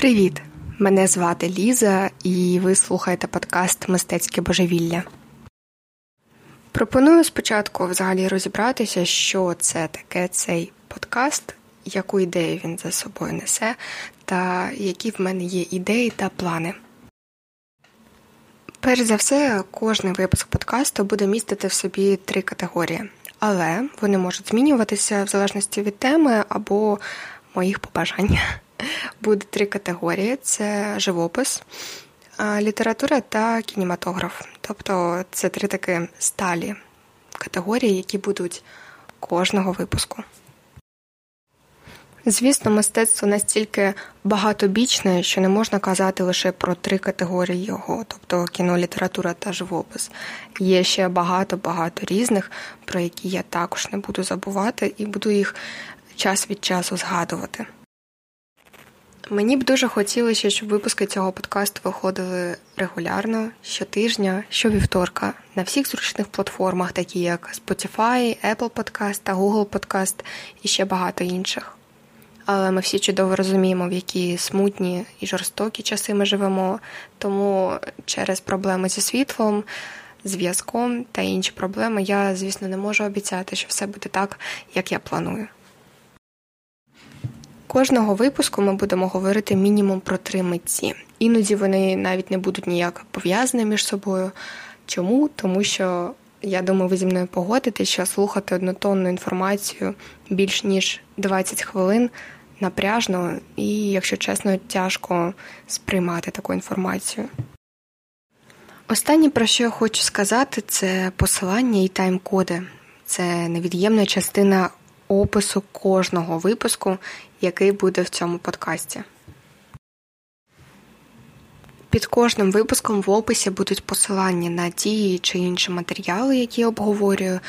Привіт! Мене звати Ліза, і ви слухаєте подкаст Мистецьке божевілля. Пропоную спочатку взагалі розібратися, що це таке цей подкаст, яку ідею він за собою несе, та які в мене є ідеї та плани. Перш за все, кожний випуск подкасту буде містити в собі три категорії, але вони можуть змінюватися в залежності від теми або моїх побажань. Буде три категорії: це живопис, література та кінематограф. Тобто це три такі сталі категорії, які будуть кожного випуску. Звісно, мистецтво настільки багатобічне, що не можна казати лише про три категорії його, тобто кіно, література та живопис. Є ще багато-багато різних, про які я також не буду забувати і буду їх час від часу згадувати. Мені б дуже хотілося, щоб випуски цього подкасту виходили регулярно щотижня, щовівторка, на всіх зручних платформах, такі як Spotify, Apple Podcast та Google Podcast і ще багато інших. Але ми всі чудово розуміємо, в які смутні і жорстокі часи ми живемо, тому через проблеми зі світлом, зв'язком та інші проблеми я, звісно, не можу обіцяти, що все буде так, як я планую. Кожного випуску ми будемо говорити мінімум про три митці. Іноді вони навіть не будуть ніяк пов'язані між собою. Чому? Тому що я думаю, ви зі мною погодите, що слухати однотонну інформацію більш ніж 20 хвилин напряжно і, якщо чесно, тяжко сприймати таку інформацію. Останнє, про що я хочу сказати, це посилання і тайм-коди. Це невід'ємна частина опису кожного випуску, який буде в цьому подкасті. Під кожним випуском в описі будуть посилання на ті чи інші матеріали, які я обговорюю,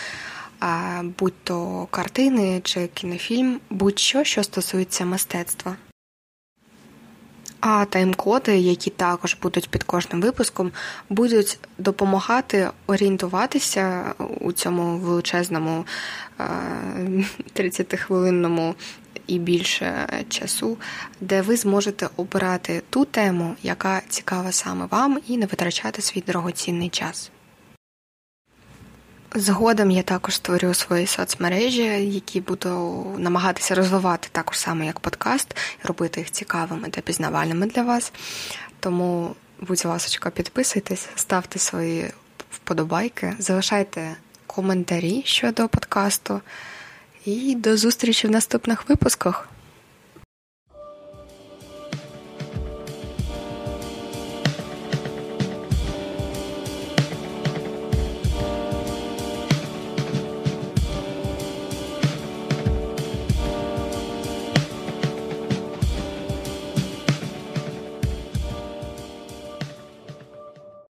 будь то картини чи кінофільм, будь-що, що стосується мистецтва. А тайм-коди, які також будуть під кожним випуском, будуть допомагати орієнтуватися у цьому величезному 30-хвилинному і більше часу, де ви зможете обирати ту тему, яка цікава саме вам, і не витрачати свій дорогоцінний час. Згодом я також створю свої соцмережі, які буду намагатися розвивати також саме як подкаст, робити їх цікавими та пізнавальними для вас. Тому, будь ласка, підписуйтесь, ставте свої вподобайки, залишайте коментарі щодо подкасту. І до зустрічі в наступних випусках.